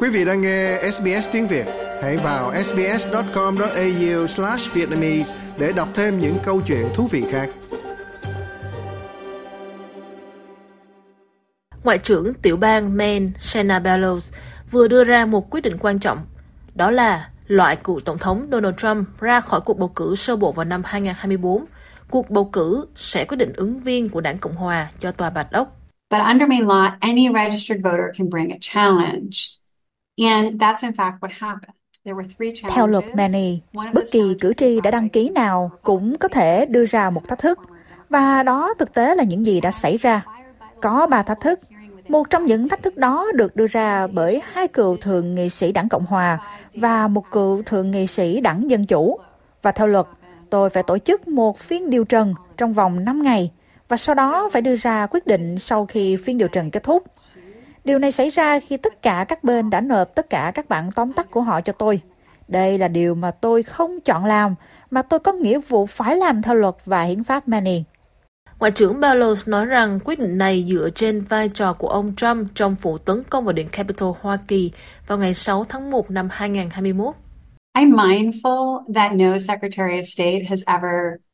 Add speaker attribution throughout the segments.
Speaker 1: Quý vị đang nghe SBS tiếng Việt, hãy vào sbs.com.au/vietnamese để đọc thêm những câu chuyện thú vị khác.
Speaker 2: Ngoại trưởng tiểu bang Maine Shanna Bellows vừa đưa ra một quyết định quan trọng, đó là loại cựu Tổng thống Donald Trump ra khỏi cuộc bầu cử sơ bộ vào năm 2024. Cuộc bầu cử sẽ quyết định ứng viên của đảng Cộng Hòa cho Tòa Bạch Ốc.
Speaker 3: But under Maine law, any registered voter can bring a challenge.
Speaker 4: Theo luật Manny, bất kỳ cử tri đã đăng ký nào cũng có thể đưa ra một thách thức. Và đó thực tế là những gì đã xảy ra. Có ba thách thức. Một trong những thách thức đó được đưa ra bởi hai cựu thượng nghị sĩ đảng Cộng Hòa và một cựu thượng nghị sĩ đảng Dân Chủ. Và theo luật, tôi phải tổ chức một phiên điều trần trong vòng 5 ngày và sau đó phải đưa ra quyết định sau khi phiên điều trần kết thúc. Điều này xảy ra khi tất cả các bên đã nộp tất cả các bản tóm tắt của họ cho tôi. Đây là điều mà tôi không chọn làm, mà tôi có nghĩa vụ phải làm theo luật và hiến pháp Manny.
Speaker 2: Ngoại trưởng Bellows nói rằng quyết định này dựa trên vai trò của ông Trump trong vụ tấn công vào Điện Capitol Hoa Kỳ vào ngày 6 tháng 1 năm 2021.
Speaker 3: I'm mindful that no Secretary of State has ever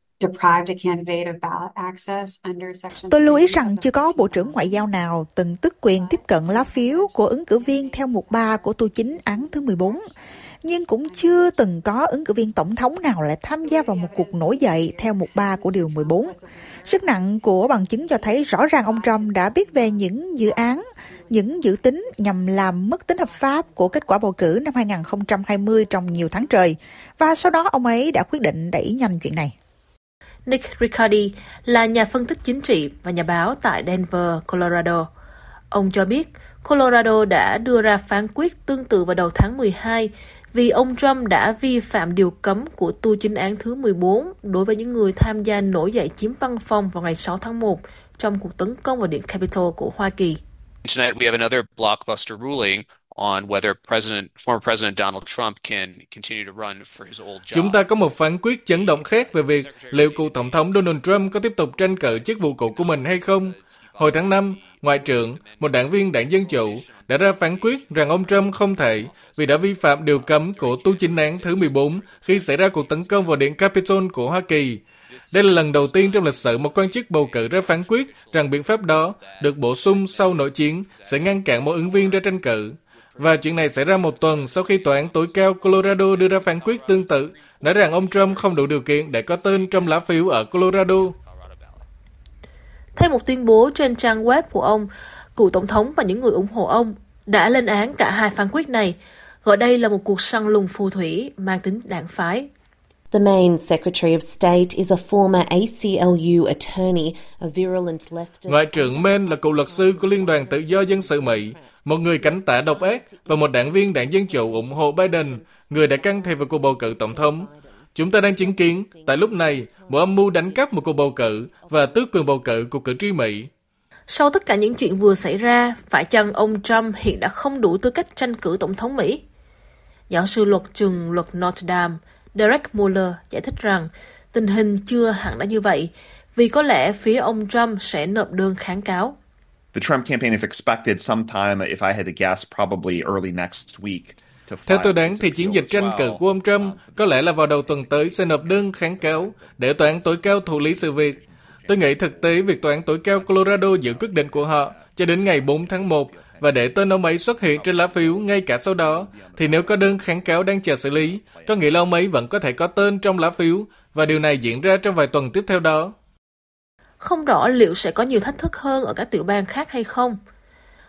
Speaker 4: Tôi lưu ý rằng chưa có Bộ trưởng Ngoại giao nào từng tức quyền tiếp cận lá phiếu của ứng cử viên theo mục 3 của tu chính án thứ 14, nhưng cũng chưa từng có ứng cử viên tổng thống nào lại tham gia vào một cuộc nổi dậy theo mục 3 của Điều 14. Sức nặng của bằng chứng cho thấy rõ ràng ông Trump đã biết về những dự án, những dự tính nhằm làm mất tính hợp pháp của kết quả bầu cử năm 2020 trong nhiều tháng trời, và sau đó ông ấy đã quyết định đẩy nhanh chuyện này.
Speaker 2: Nick Riccardi là nhà phân tích chính trị và nhà báo tại Denver, Colorado. Ông cho biết Colorado đã đưa ra phán quyết tương tự vào đầu tháng 12 vì ông Trump đã vi phạm điều cấm của tu chính án thứ 14 đối với những người tham gia nổi dậy chiếm văn phòng vào ngày 6 tháng 1 trong cuộc tấn công vào Điện Capitol của Hoa Kỳ.
Speaker 5: Tonight we have another blockbuster ruling on whether President, former President Donald Trump can continue to run for his old job.
Speaker 6: Chúng ta có một phán quyết chấn động khác về việc liệu cựu Tổng thống Donald Trump có tiếp tục tranh cử chức vụ cũ của mình hay không. Hồi tháng 5, Ngoại trưởng, một đảng viên đảng Dân Chủ, đã ra phán quyết rằng ông Trump không thể vì đã vi phạm điều cấm của tu chính án thứ 14 khi xảy ra cuộc tấn công vào Điện Capitol của Hoa Kỳ. Đây là lần đầu tiên trong lịch sử một quan chức bầu cử ra phán quyết rằng biện pháp đó được bổ sung sau nội chiến sẽ ngăn cản một ứng viên ra tranh cử. Và chuyện này xảy ra một tuần sau khi tòa án tối cao Colorado đưa ra phán quyết tương tự, nói rằng ông Trump không đủ điều kiện để có tên trong lá phiếu ở Colorado.
Speaker 2: Theo một tuyên bố trên trang web của ông, cựu tổng thống và những người ủng hộ ông đã lên án cả hai phán quyết này, gọi đây là một cuộc săn lùng phù thủy mang tính đảng phái.
Speaker 7: The Maine Secretary of State is a former ACLU attorney, a virulent leftist.
Speaker 6: Ngoại trưởng Maine là cựu luật sư của Liên đoàn Tự do Dân sự Mỹ, một người cảnh tả độc ác và một đảng viên đảng Dân Chủ ủng hộ Biden, người đã can thiệp vào cuộc bầu cử tổng thống. Chúng ta đang chứng kiến, tại lúc này, một âm mưu đánh cắp một cuộc bầu cử và tước quyền bầu cử của cử tri Mỹ.
Speaker 2: Sau tất cả những chuyện vừa xảy ra, phải chăng ông Trump hiện đã không đủ tư cách tranh cử tổng thống Mỹ? Giáo sư luật trường luật Notre Dame Derek Muller giải thích rằng tình hình chưa hẳn đã như vậy, vì có lẽ phía ông Trump sẽ nộp đơn kháng cáo.
Speaker 8: The Trump campaign is expected sometime, if I had to guess, probably early next week.
Speaker 6: Theo tôi đoán thì chiến dịch tranh cử của ông Trump có lẽ là vào đầu tuần tới sẽ nộp đơn kháng cáo để tòa án tối cao thụ lý sự việc. Tôi nghĩ thực tế việc tòa án tối cao Colorado giữ quyết định của họ cho đến ngày 4 tháng 1 và để tên ông ấy xuất hiện trên lá phiếu ngay cả sau đó, thì nếu có đơn kháng cáo đang chờ xử lý, có nghĩa là ông ấy vẫn có thể có tên trong lá phiếu và điều này diễn ra trong vài tuần tiếp theo đó.
Speaker 2: Không rõ liệu sẽ có nhiều thách thức hơn ở các tiểu bang khác hay không.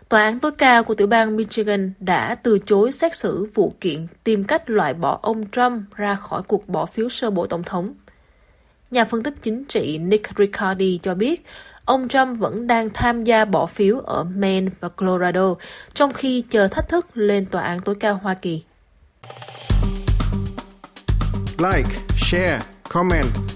Speaker 2: Tòa án tối cao của tiểu bang Michigan đã từ chối xét xử vụ kiện tìm cách loại bỏ ông Trump ra khỏi cuộc bỏ phiếu sơ bộ tổng thống. Nhà phân tích chính trị Nick Riccardi cho biết ông Trump vẫn đang tham gia bỏ phiếu ở Maine và Colorado, trong khi chờ thách thức lên tòa án tối cao Hoa Kỳ.
Speaker 1: Like, share, comment.